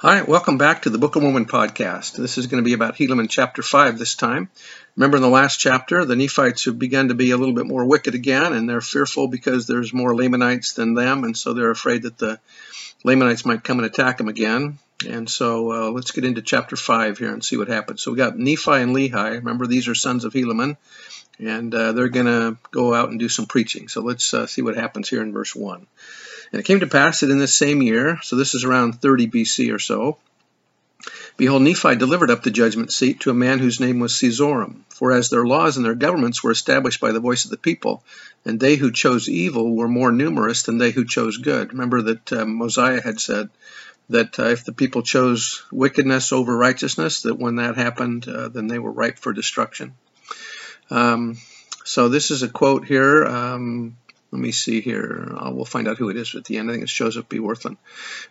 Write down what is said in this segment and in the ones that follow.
Hi, welcome back to the Book of Mormon podcast. This is going to be about Helaman chapter 5 this time. Remember in the last chapter, the Nephites have begun to be a little bit more wicked again, and they're fearful because there's more Lamanites than them, and so they're afraid that the Lamanites might come and attack them again. And so uh, let's get into chapter 5 here and see what happens. So we got Nephi and Lehi. Remember, these are sons of Helaman, and uh, they're going to go out and do some preaching. So let's uh, see what happens here in verse 1. And it came to pass that in this same year, so this is around 30 BC or so, behold, Nephi delivered up the judgment seat to a man whose name was Cezoram. For as their laws and their governments were established by the voice of the people, and they who chose evil were more numerous than they who chose good. Remember that uh, Mosiah had said that uh, if the people chose wickedness over righteousness, that when that happened, uh, then they were ripe for destruction. Um, so this is a quote here. Um, let me see here. Uh, we'll find out who it is at the end. I think it's Joseph B. Wirthlin.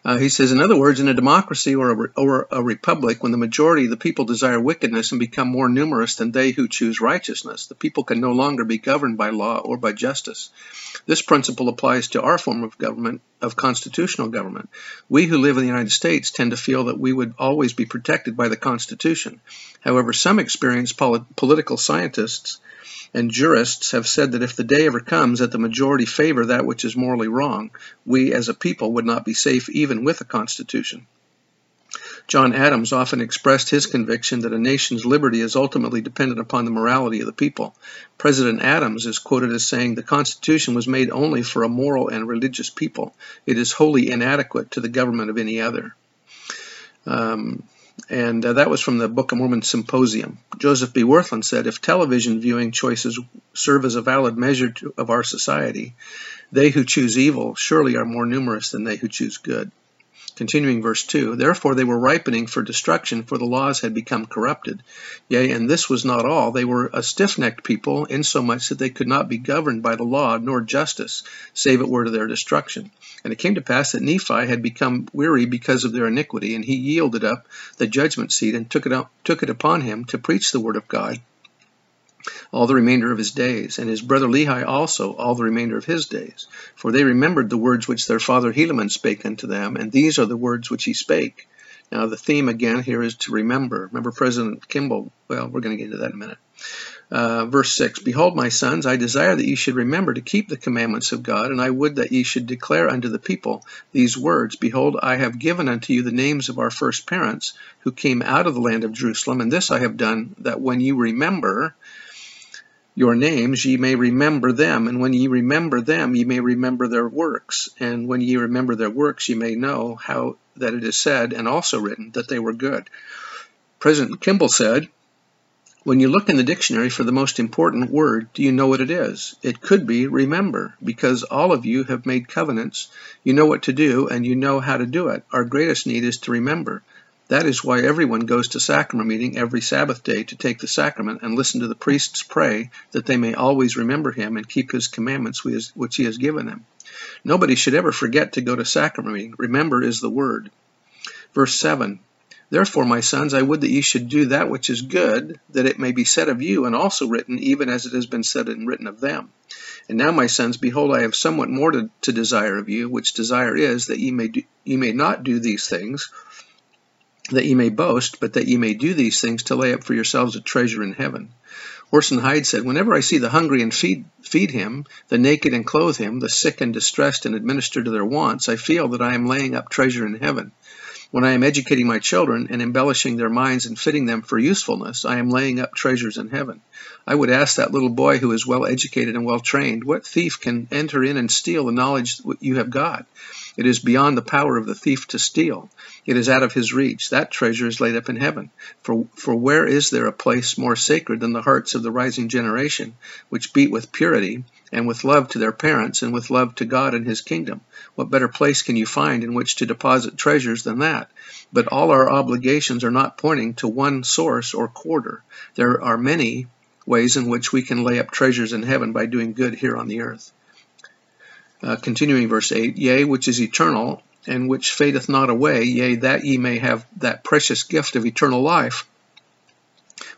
Uh, he says, in other words, in a democracy or a, re- or a republic, when the majority of the people desire wickedness and become more numerous than they who choose righteousness, the people can no longer be governed by law or by justice. This principle applies to our form of government, of constitutional government. We who live in the United States tend to feel that we would always be protected by the Constitution. However, some experienced polit- political scientists and jurists have said that if the day ever comes that the majority favor that which is morally wrong, we as a people would not be safe even with a constitution. John Adams often expressed his conviction that a nation's liberty is ultimately dependent upon the morality of the people. President Adams is quoted as saying, The Constitution was made only for a moral and religious people. It is wholly inadequate to the government of any other. Um, and uh, that was from the Book of Mormon Symposium. Joseph B. Wirthlin said, if television viewing choices serve as a valid measure to, of our society, they who choose evil surely are more numerous than they who choose good. Continuing verse 2 Therefore they were ripening for destruction, for the laws had become corrupted. Yea, and this was not all. They were a stiff necked people, insomuch that they could not be governed by the law nor justice, save it were to their destruction. And it came to pass that Nephi had become weary because of their iniquity, and he yielded up the judgment seat and took it, up, took it upon him to preach the word of God all the remainder of his days, and his brother Lehi also all the remainder of his days. For they remembered the words which their father Helaman spake unto them, and these are the words which he spake. Now, the theme again here is to remember. Remember President Kimball? Well, we're going to get into that in a minute. Uh, verse 6 Behold, my sons, I desire that ye should remember to keep the commandments of God, and I would that ye should declare unto the people these words Behold, I have given unto you the names of our first parents, who came out of the land of Jerusalem, and this I have done, that when you remember, your names, ye may remember them, and when ye remember them, ye may remember their works, and when ye remember their works, ye may know how that it is said, and also written, that they were good. President Kimball said, when you look in the dictionary for the most important word, do you know what it is? It could be remember, because all of you have made covenants. You know what to do, and you know how to do it. Our greatest need is to remember. That is why everyone goes to sacrament meeting every Sabbath day to take the sacrament and listen to the priests pray that they may always remember him and keep his commandments which he has given them. Nobody should ever forget to go to sacrament meeting. Remember is the word. Verse 7 Therefore, my sons, I would that ye should do that which is good, that it may be said of you, and also written, even as it has been said and written of them. And now, my sons, behold, I have somewhat more to, to desire of you, which desire is that ye may, do, ye may not do these things, that ye may boast, but that ye may do these things to lay up for yourselves a treasure in heaven. Orson Hyde said, Whenever I see the hungry and feed, feed him, the naked and clothe him, the sick and distressed and administer to their wants, I feel that I am laying up treasure in heaven. When I am educating my children and embellishing their minds and fitting them for usefulness, I am laying up treasures in heaven. I would ask that little boy who is well educated and well trained, what thief can enter in and steal the knowledge you have got? It is beyond the power of the thief to steal. It is out of his reach. That treasure is laid up in heaven. For, for where is there a place more sacred than the hearts of the rising generation, which beat with purity, and with love to their parents, and with love to God and his kingdom? What better place can you find in which to deposit treasures than that? But all our obligations are not pointing to one source or quarter. There are many ways in which we can lay up treasures in heaven by doing good here on the earth. Uh, continuing verse 8, Yea, which is eternal, and which fadeth not away, yea, that ye may have that precious gift of eternal life,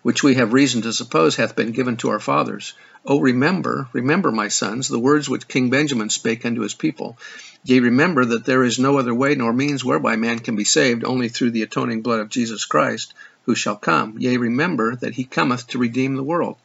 which we have reason to suppose hath been given to our fathers. O remember, remember, my sons, the words which King Benjamin spake unto his people. Yea, remember that there is no other way nor means whereby man can be saved, only through the atoning blood of Jesus Christ, who shall come. Yea, remember that he cometh to redeem the world.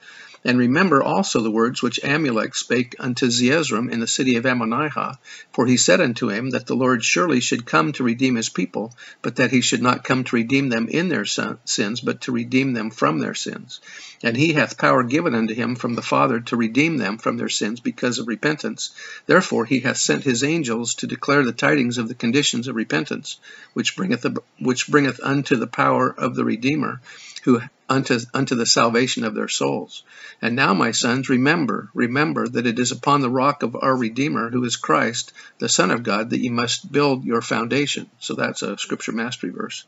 And remember also the words which Amulek spake unto Zeezrom in the city of Ammonihah, for he said unto him that the Lord surely should come to redeem his people, but that he should not come to redeem them in their sins, but to redeem them from their sins. And he hath power given unto him from the Father to redeem them from their sins because of repentance. Therefore he hath sent his angels to declare the tidings of the conditions of repentance, which bringeth, which bringeth unto the power of the Redeemer, who unto, unto the salvation of their souls. And now, my sons, remember, remember that it is upon the rock of our Redeemer, who is Christ, the Son of God, that ye must build your foundation. So that's a scripture mastery verse.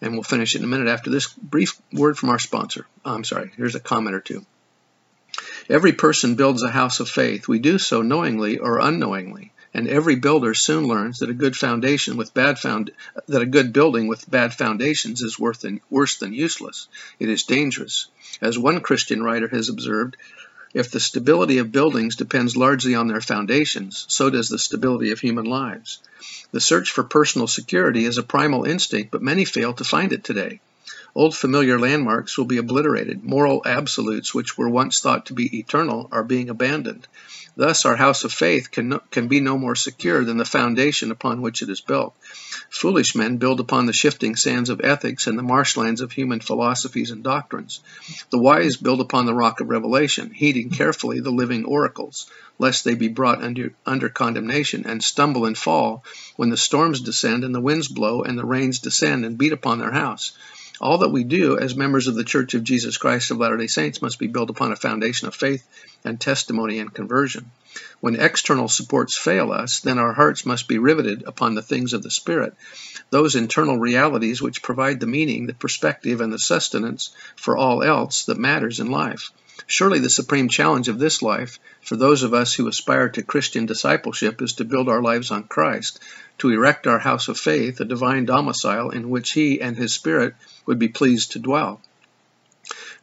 And we'll finish in a minute after this brief word from our sponsor. Oh, I'm sorry, here's a comment or two. Every person builds a house of faith. We do so knowingly or unknowingly and every builder soon learns that a good foundation with bad found that a good building with bad foundations is than, worse than useless. It is dangerous. As one Christian writer has observed, if the stability of buildings depends largely on their foundations, so does the stability of human lives. The search for personal security is a primal instinct, but many fail to find it today. Old familiar landmarks will be obliterated. Moral absolutes, which were once thought to be eternal, are being abandoned. Thus, our house of faith can, no, can be no more secure than the foundation upon which it is built. Foolish men build upon the shifting sands of ethics and the marshlands of human philosophies and doctrines. The wise build upon the rock of revelation, heeding carefully the living oracles, lest they be brought under, under condemnation and stumble and fall when the storms descend and the winds blow and the rains descend and beat upon their house. All that we do as members of the Church of Jesus Christ of Latter day Saints must be built upon a foundation of faith and testimony and conversion. When external supports fail us, then our hearts must be riveted upon the things of the Spirit, those internal realities which provide the meaning, the perspective, and the sustenance for all else that matters in life. Surely the supreme challenge of this life for those of us who aspire to Christian discipleship is to build our lives on Christ, to erect our house of faith, a divine domicile in which He and His Spirit would be pleased to dwell.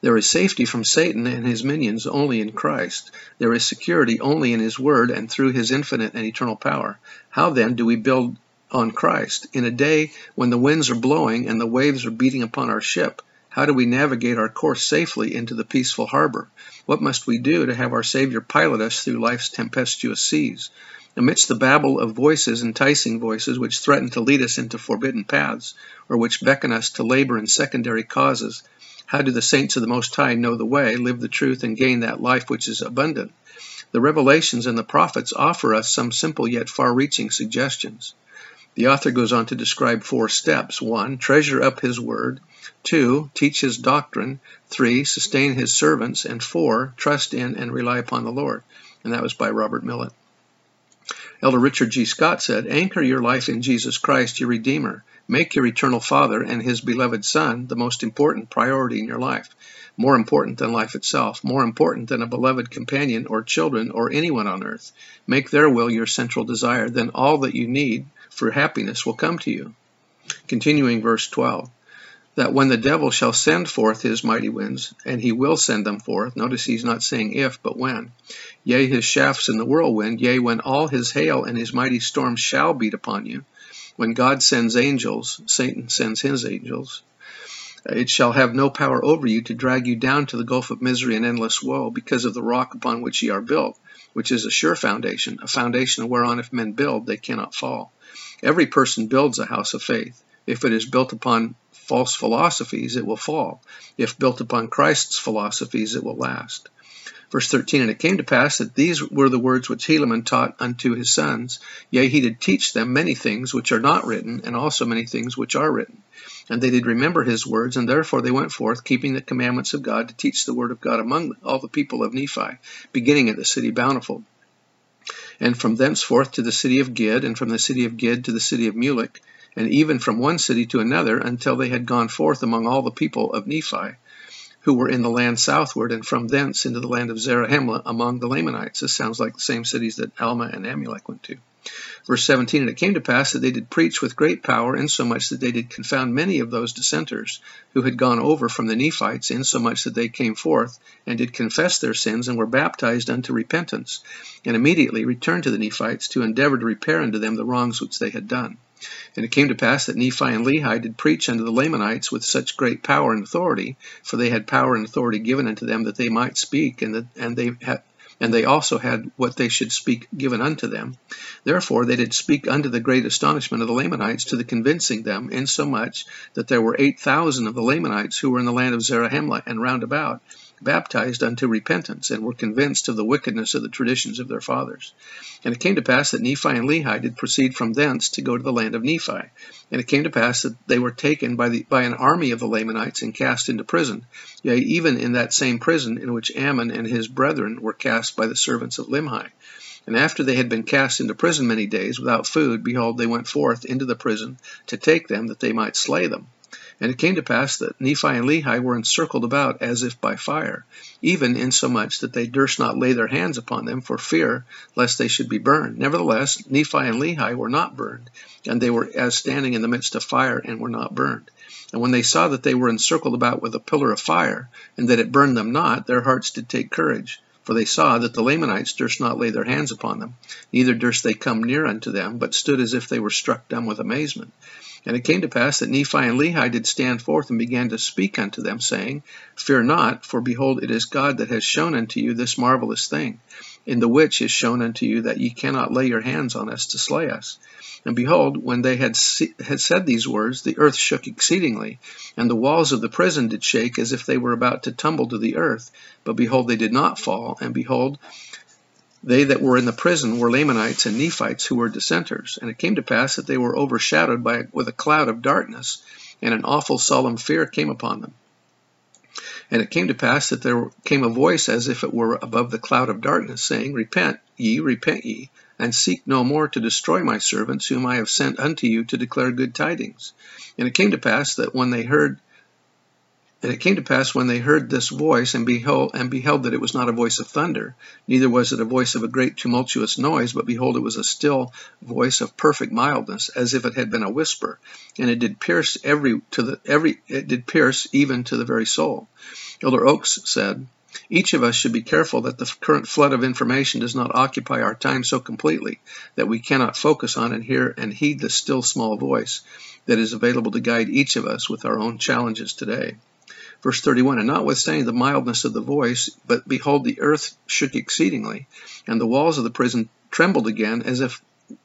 There is safety from Satan and his minions only in Christ. There is security only in his word and through his infinite and eternal power. How then do we build on Christ? In a day when the winds are blowing and the waves are beating upon our ship, how do we navigate our course safely into the peaceful harbor? What must we do to have our Savior pilot us through life's tempestuous seas? Amidst the babble of voices, enticing voices, which threaten to lead us into forbidden paths, or which beckon us to labor in secondary causes, how do the saints of the Most High know the way, live the truth, and gain that life which is abundant? The revelations and the prophets offer us some simple yet far reaching suggestions. The author goes on to describe four steps. One, treasure up his word. Two, teach his doctrine. Three, sustain his servants. And four, trust in and rely upon the Lord. And that was by Robert Millet. Elder Richard G. Scott said, Anchor your life in Jesus Christ, your Redeemer. Make your eternal Father and his beloved Son the most important priority in your life. More important than life itself, more important than a beloved companion or children or anyone on earth. Make their will your central desire, then all that you need for happiness will come to you. Continuing verse 12 that when the devil shall send forth his mighty winds, and he will send them forth, notice he's not saying if, but when, yea, his shafts in the whirlwind, yea, when all his hail and his mighty storms shall beat upon you, when God sends angels, Satan sends his angels, it shall have no power over you to drag you down to the gulf of misery and endless woe because of the rock upon which ye are built, which is a sure foundation, a foundation whereon if men build, they cannot fall. Every person builds a house of faith. If it is built upon false philosophies, it will fall. If built upon Christ's philosophies, it will last. Verse 13, And it came to pass that these were the words which Helaman taught unto his sons. Yea, he did teach them many things which are not written, and also many things which are written. And they did remember his words, and therefore they went forth, keeping the commandments of God, to teach the word of God among all the people of Nephi, beginning at the city Bountiful. And from thenceforth to the city of Gid, and from the city of Gid to the city of Mulek, and even from one city to another, until they had gone forth among all the people of Nephi who were in the land southward, and from thence into the land of Zarahemla among the Lamanites. This sounds like the same cities that Alma and Amulek went to. Verse 17, And it came to pass that they did preach with great power, insomuch that they did confound many of those dissenters who had gone over from the Nephites, insomuch that they came forth, and did confess their sins, and were baptized unto repentance, and immediately returned to the Nephites to endeavor to repair unto them the wrongs which they had done. And it came to pass that Nephi and Lehi did preach unto the Lamanites with such great power and authority, for they had power and authority given unto them that they might speak, and that and they had and they also had what they should speak given unto them. Therefore they did speak unto the great astonishment of the Lamanites to the convincing them, insomuch that there were eight thousand of the Lamanites who were in the land of Zarahemla and round about, baptized unto repentance, and were convinced of the wickedness of the traditions of their fathers. And it came to pass that Nephi and Lehi did proceed from thence to go to the land of Nephi. And it came to pass that they were taken by, the, by an army of the Lamanites and cast into prison, yea, even in that same prison in which Ammon and his brethren were cast by the servants of Limhi. And after they had been cast into prison many days without food, behold, they went forth into the prison to take them, that they might slay them. And it came to pass that Nephi and Lehi were encircled about as if by fire, even insomuch that they durst not lay their hands upon them for fear lest they should be burned. Nevertheless, Nephi and Lehi were not burned, and they were as standing in the midst of fire and were not burned. And when they saw that they were encircled about with a pillar of fire, and that it burned them not, their hearts did take courage. For they saw that the Lamanites durst not lay their hands upon them, neither durst they come near unto them, but stood as if they were struck dumb with amazement. And it came to pass that Nephi and Lehi did stand forth and began to speak unto them, saying, Fear not, for behold, it is God that has shown unto you this marvelous thing, in the which is shown unto you that ye cannot lay your hands on us to slay us. And behold, when they had, had said these words, the earth shook exceedingly, and the walls of the prison did shake as if they were about to tumble to the earth. But behold, they did not fall, and behold, they that were in the prison were Lamanites and Nephites who were dissenters. And it came to pass that they were overshadowed by with a cloud of darkness, and an awful solemn fear came upon them. And it came to pass that there came a voice as if it were above the cloud of darkness, saying, Repent ye, repent ye, and seek no more to destroy my servants, whom I have sent unto you to declare good tidings. And it came to pass that when they heard and it came to pass when they heard this voice, and beheld, and beheld that it was not a voice of thunder, neither was it a voice of a great tumultuous noise, but behold, it was a still voice of perfect mildness, as if it had been a whisper, and it did pierce every to the every it did pierce even to the very soul. Elder Oaks said, each of us should be careful that the current flood of information does not occupy our time so completely that we cannot focus on and hear and heed the still small voice that is available to guide each of us with our own challenges today. Verse 31 And notwithstanding the mildness of the voice, but behold, the earth shook exceedingly, and the walls of the prison trembled again, as if,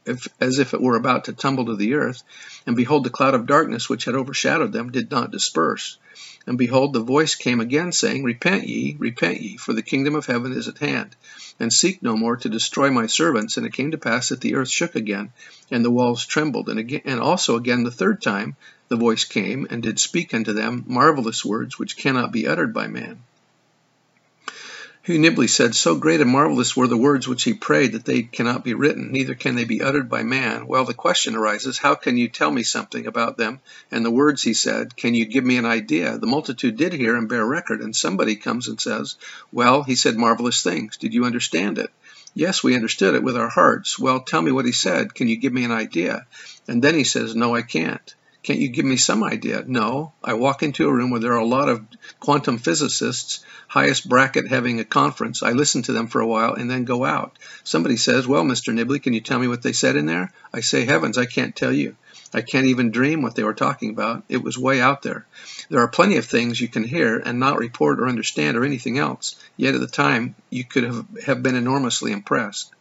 if, as if it were about to tumble to the earth. And behold, the cloud of darkness which had overshadowed them did not disperse. And behold, the voice came again, saying, Repent ye, repent ye, for the kingdom of heaven is at hand. And seek no more to destroy my servants. And it came to pass that the earth shook again, and the walls trembled. And, again, and also again the third time the voice came, and did speak unto them marvelous words which cannot be uttered by man. Hugh Nibley said, So great and marvelous were the words which he prayed that they cannot be written, neither can they be uttered by man. Well, the question arises, how can you tell me something about them? And the words he said, can you give me an idea? The multitude did hear and bear record, and somebody comes and says, Well, he said marvelous things. Did you understand it? Yes, we understood it with our hearts. Well, tell me what he said. Can you give me an idea? And then he says, No, I can't. Can't you give me some idea? No. I walk into a room where there are a lot of quantum physicists, highest bracket having a conference. I listen to them for a while and then go out. Somebody says, Well, Mr. Nibley, can you tell me what they said in there? I say, Heavens, I can't tell you. I can't even dream what they were talking about. It was way out there. There are plenty of things you can hear and not report or understand or anything else, yet at the time you could have, have been enormously impressed.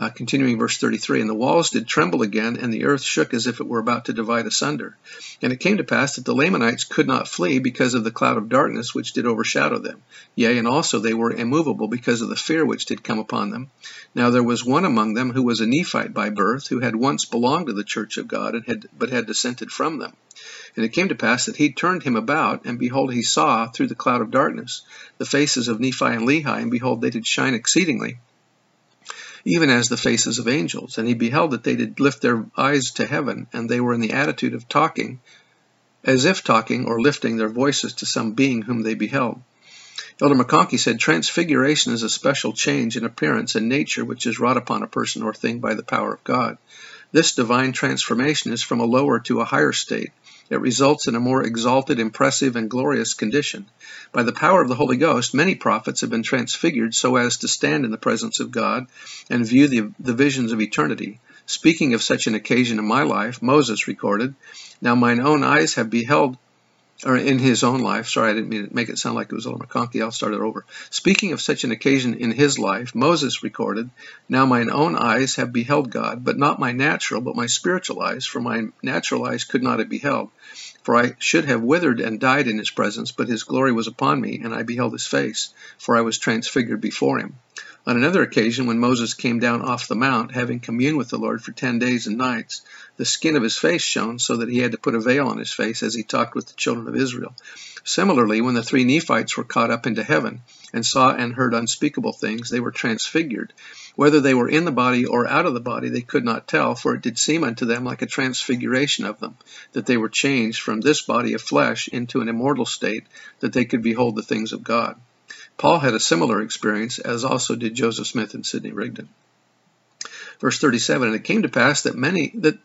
Uh, continuing verse 33, and the walls did tremble again, and the earth shook as if it were about to divide asunder. And it came to pass that the Lamanites could not flee because of the cloud of darkness which did overshadow them. Yea, and also they were immovable because of the fear which did come upon them. Now there was one among them who was a Nephite by birth, who had once belonged to the church of God, and had but had dissented from them. And it came to pass that he turned him about, and behold, he saw through the cloud of darkness the faces of Nephi and Lehi, and behold, they did shine exceedingly even as the faces of angels. And he beheld that they did lift their eyes to heaven, and they were in the attitude of talking, as if talking or lifting their voices to some being whom they beheld. Elder McConkie said, Transfiguration is a special change in appearance and nature which is wrought upon a person or thing by the power of God. This divine transformation is from a lower to a higher state. It results in a more exalted, impressive, and glorious condition. By the power of the Holy Ghost, many prophets have been transfigured so as to stand in the presence of God and view the, the visions of eternity. Speaking of such an occasion in my life, Moses recorded, Now mine own eyes have beheld or in his own life. Sorry, I didn't mean to make it sound like it was Elder McConkie. I'll start it over. Speaking of such an occasion in his life, Moses recorded, Now mine own eyes have beheld God, but not my natural, but my spiritual eyes, for my natural eyes could not have beheld. For I should have withered and died in his presence, but his glory was upon me, and I beheld his face, for I was transfigured before him. On another occasion, when Moses came down off the mount, having communed with the Lord for ten days and nights, the skin of his face shone, so that he had to put a veil on his face as he talked with the children of Israel. Similarly, when the three Nephites were caught up into heaven and saw and heard unspeakable things, they were transfigured. Whether they were in the body or out of the body, they could not tell, for it did seem unto them like a transfiguration of them, that they were changed from this body of flesh into an immortal state, that they could behold the things of God. Paul had a similar experience, as also did Joseph Smith and Sidney Rigdon. Verse 37, And it came to pass that many that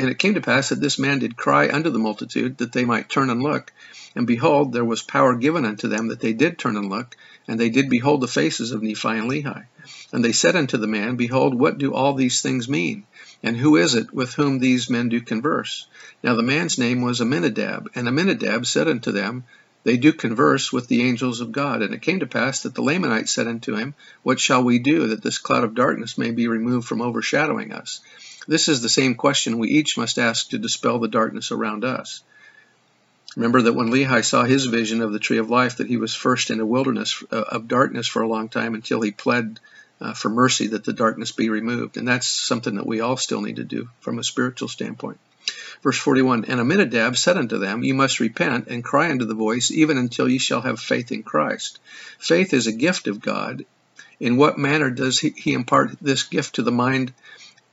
and it came to pass that this man did cry unto the multitude that they might turn and look. And behold, there was power given unto them that they did turn and look, and they did behold the faces of Nephi and Lehi. And they said unto the man, Behold, what do all these things mean? And who is it with whom these men do converse? Now the man's name was Aminadab, and Aminadab said unto them, they do converse with the angels of God. And it came to pass that the Lamanites said unto him, What shall we do that this cloud of darkness may be removed from overshadowing us? This is the same question we each must ask to dispel the darkness around us. Remember that when Lehi saw his vision of the tree of life, that he was first in a wilderness uh, of darkness for a long time until he pled uh, for mercy that the darkness be removed. And that's something that we all still need to do from a spiritual standpoint. Verse 41 And Aminadab said unto them, You must repent and cry unto the voice, even until ye shall have faith in Christ. Faith is a gift of God. In what manner does he, he impart this gift to the mind?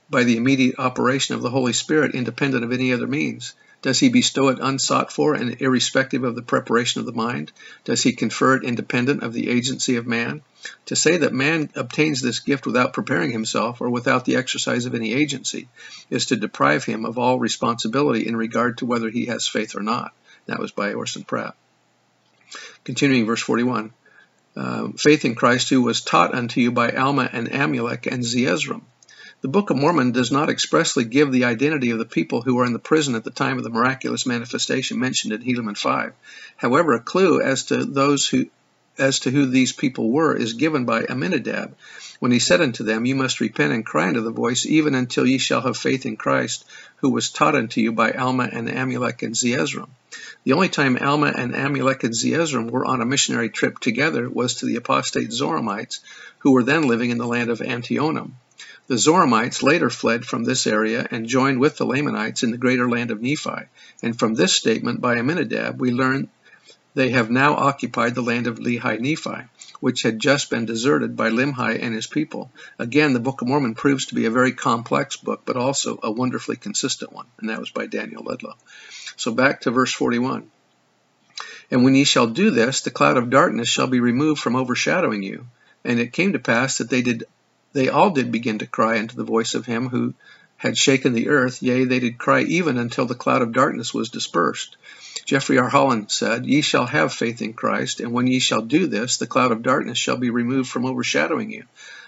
By the immediate operation of the Holy Spirit, independent of any other means. Does he bestow it unsought for and irrespective of the preparation of the mind? Does he confer it independent of the agency of man? To say that man obtains this gift without preparing himself or without the exercise of any agency is to deprive him of all responsibility in regard to whether he has faith or not. That was by Orson Pratt. Continuing verse 41. Uh, faith in Christ who was taught unto you by Alma and Amulek and Zeezrom the Book of Mormon does not expressly give the identity of the people who were in the prison at the time of the miraculous manifestation mentioned in Helaman 5. However, a clue as to those who as to who these people were is given by Aminadab, when he said unto them, You must repent and cry unto the voice, even until ye shall have faith in Christ, who was taught unto you by Alma and Amulek and Zeezrom. The only time Alma and Amulek and Zeezrom were on a missionary trip together was to the apostate Zoramites, who were then living in the land of Antionum. The Zoramites later fled from this area and joined with the Lamanites in the greater land of Nephi, and from this statement by Aminadab we learn they have now occupied the land of Lehi Nephi, which had just been deserted by Limhi and his people. Again, the Book of Mormon proves to be a very complex book, but also a wonderfully consistent one, and that was by Daniel Ludlow. So back to verse 41. And when ye shall do this, the cloud of darkness shall be removed from overshadowing you. And it came to pass that they did they all did begin to cry unto the voice of him who had shaken the earth, yea, they did cry even until the cloud of darkness was dispersed. Jeffrey R. Holland said, Ye shall have faith in Christ, and when ye shall do this, the cloud of darkness shall be removed from overshadowing you.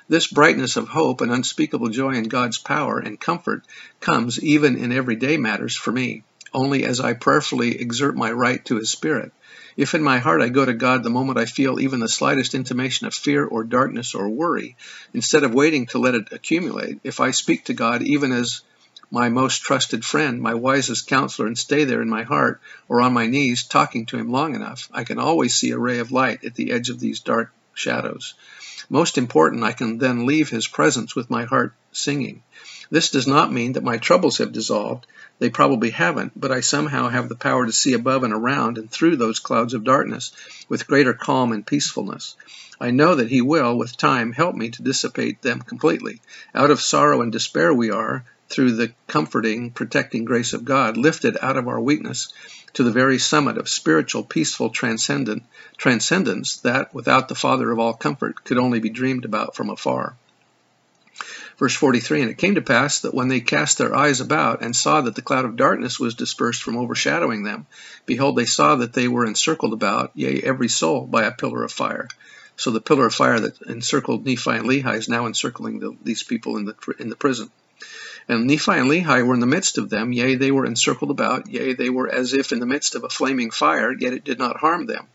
This brightness of hope and unspeakable joy in God's power and comfort comes even in everyday matters for me. only as I prayerfully exert my right to his Spirit. If in my heart I go to God the moment I feel even the slightest intimation of fear or darkness or worry, instead of waiting to let it accumulate, if I speak to God even as my most trusted friend, my wisest counselor, and stay there in my heart or on my knees talking to him long enough, I can always see a ray of light at the edge of these dark shadows. Most important, I can then leave his presence with my heart singing. This does not mean that my troubles have dissolved. They probably haven't, but I somehow have the power to see above and around and through those clouds of darkness with greater calm and peacefulness. I know that He will, with time, help me to dissipate them completely. Out of sorrow and despair we are, through the comforting, protecting grace of God, lifted out of our weakness to the very summit of spiritual, peaceful transcendent, transcendence that, without the Father of all comfort, could only be dreamed about from afar. Verse 43 And it came to pass that when they cast their eyes about and saw that the cloud of darkness was dispersed from overshadowing them, behold, they saw that they were encircled about, yea, every soul, by a pillar of fire. So the pillar of fire that encircled Nephi and Lehi is now encircling the, these people in the in the prison. And Nephi and Lehi were in the midst of them, yea, they were encircled about, yea, they were as if in the midst of a flaming fire, yet it did not harm them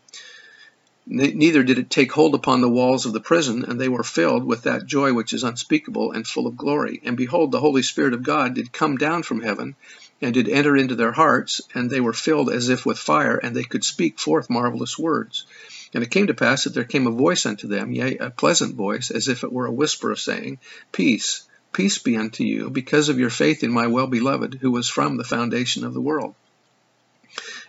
neither did it take hold upon the walls of the prison, and they were filled with that joy which is unspeakable and full of glory. And behold, the Holy Spirit of God did come down from heaven, and did enter into their hearts, and they were filled as if with fire, and they could speak forth marvelous words. And it came to pass that there came a voice unto them, yea, a pleasant voice, as if it were a whisper of saying, Peace, peace be unto you, because of your faith in my well beloved, who was from the foundation of the world.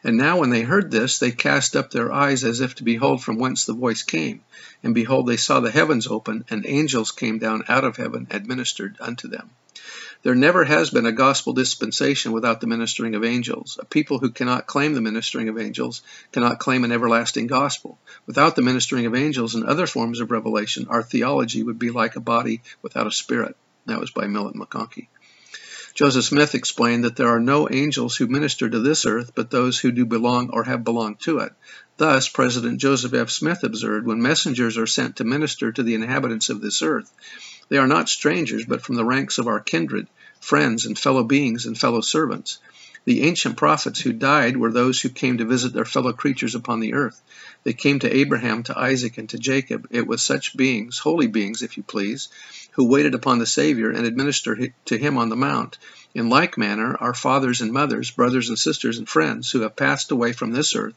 And now when they heard this, they cast up their eyes as if to behold from whence the voice came. And behold, they saw the heavens open, and angels came down out of heaven, administered unto them. There never has been a gospel dispensation without the ministering of angels. A people who cannot claim the ministering of angels cannot claim an everlasting gospel. Without the ministering of angels and other forms of revelation, our theology would be like a body without a spirit. That was by Millet McConkie. Joseph Smith explained that there are no angels who minister to this earth but those who do belong or have belonged to it. Thus, President Joseph F. Smith observed, when messengers are sent to minister to the inhabitants of this earth, they are not strangers but from the ranks of our kindred, friends, and fellow beings and fellow servants. The ancient prophets who died were those who came to visit their fellow creatures upon the earth. They came to Abraham, to Isaac, and to Jacob. It was such beings, holy beings, if you please, who waited upon the Savior and administered to him on the mount. In like manner, our fathers and mothers, brothers and sisters and friends who have passed away from this earth,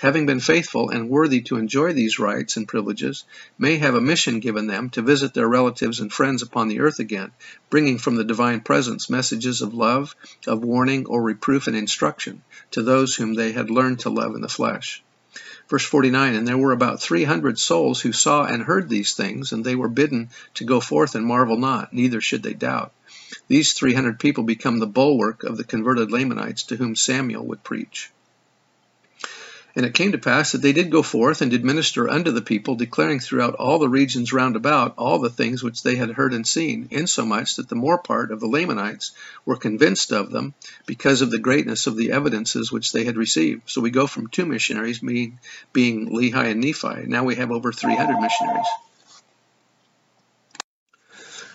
having been faithful and worthy to enjoy these rights and privileges, may have a mission given them to visit their relatives and friends upon the earth again, bringing from the divine presence messages of love, of warning, or reproof and instruction to those whom they had learned to love in the flesh. Verse 49 And there were about 300 souls who saw and heard these things, and they were bidden to go forth and marvel not, neither should they doubt. These 300 people become the bulwark of the converted Lamanites to whom Samuel would preach. And it came to pass that they did go forth and did minister unto the people, declaring throughout all the regions round about all the things which they had heard and seen, insomuch that the more part of the Lamanites were convinced of them because of the greatness of the evidences which they had received. So we go from two missionaries, being, being Lehi and Nephi. Now we have over 300 missionaries.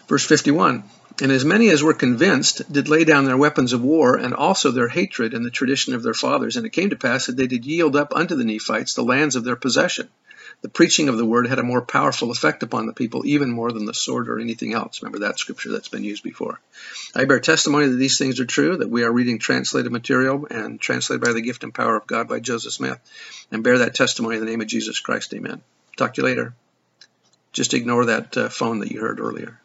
Verse 51 and as many as were convinced did lay down their weapons of war, and also their hatred and the tradition of their fathers. And it came to pass that they did yield up unto the Nephites the lands of their possession. The preaching of the word had a more powerful effect upon the people, even more than the sword or anything else. Remember that scripture that's been used before. I bear testimony that these things are true, that we are reading translated material and translated by the gift and power of God by Joseph Smith, and bear that testimony in the name of Jesus Christ. Amen. Talk to you later. Just ignore that uh, phone that you heard earlier.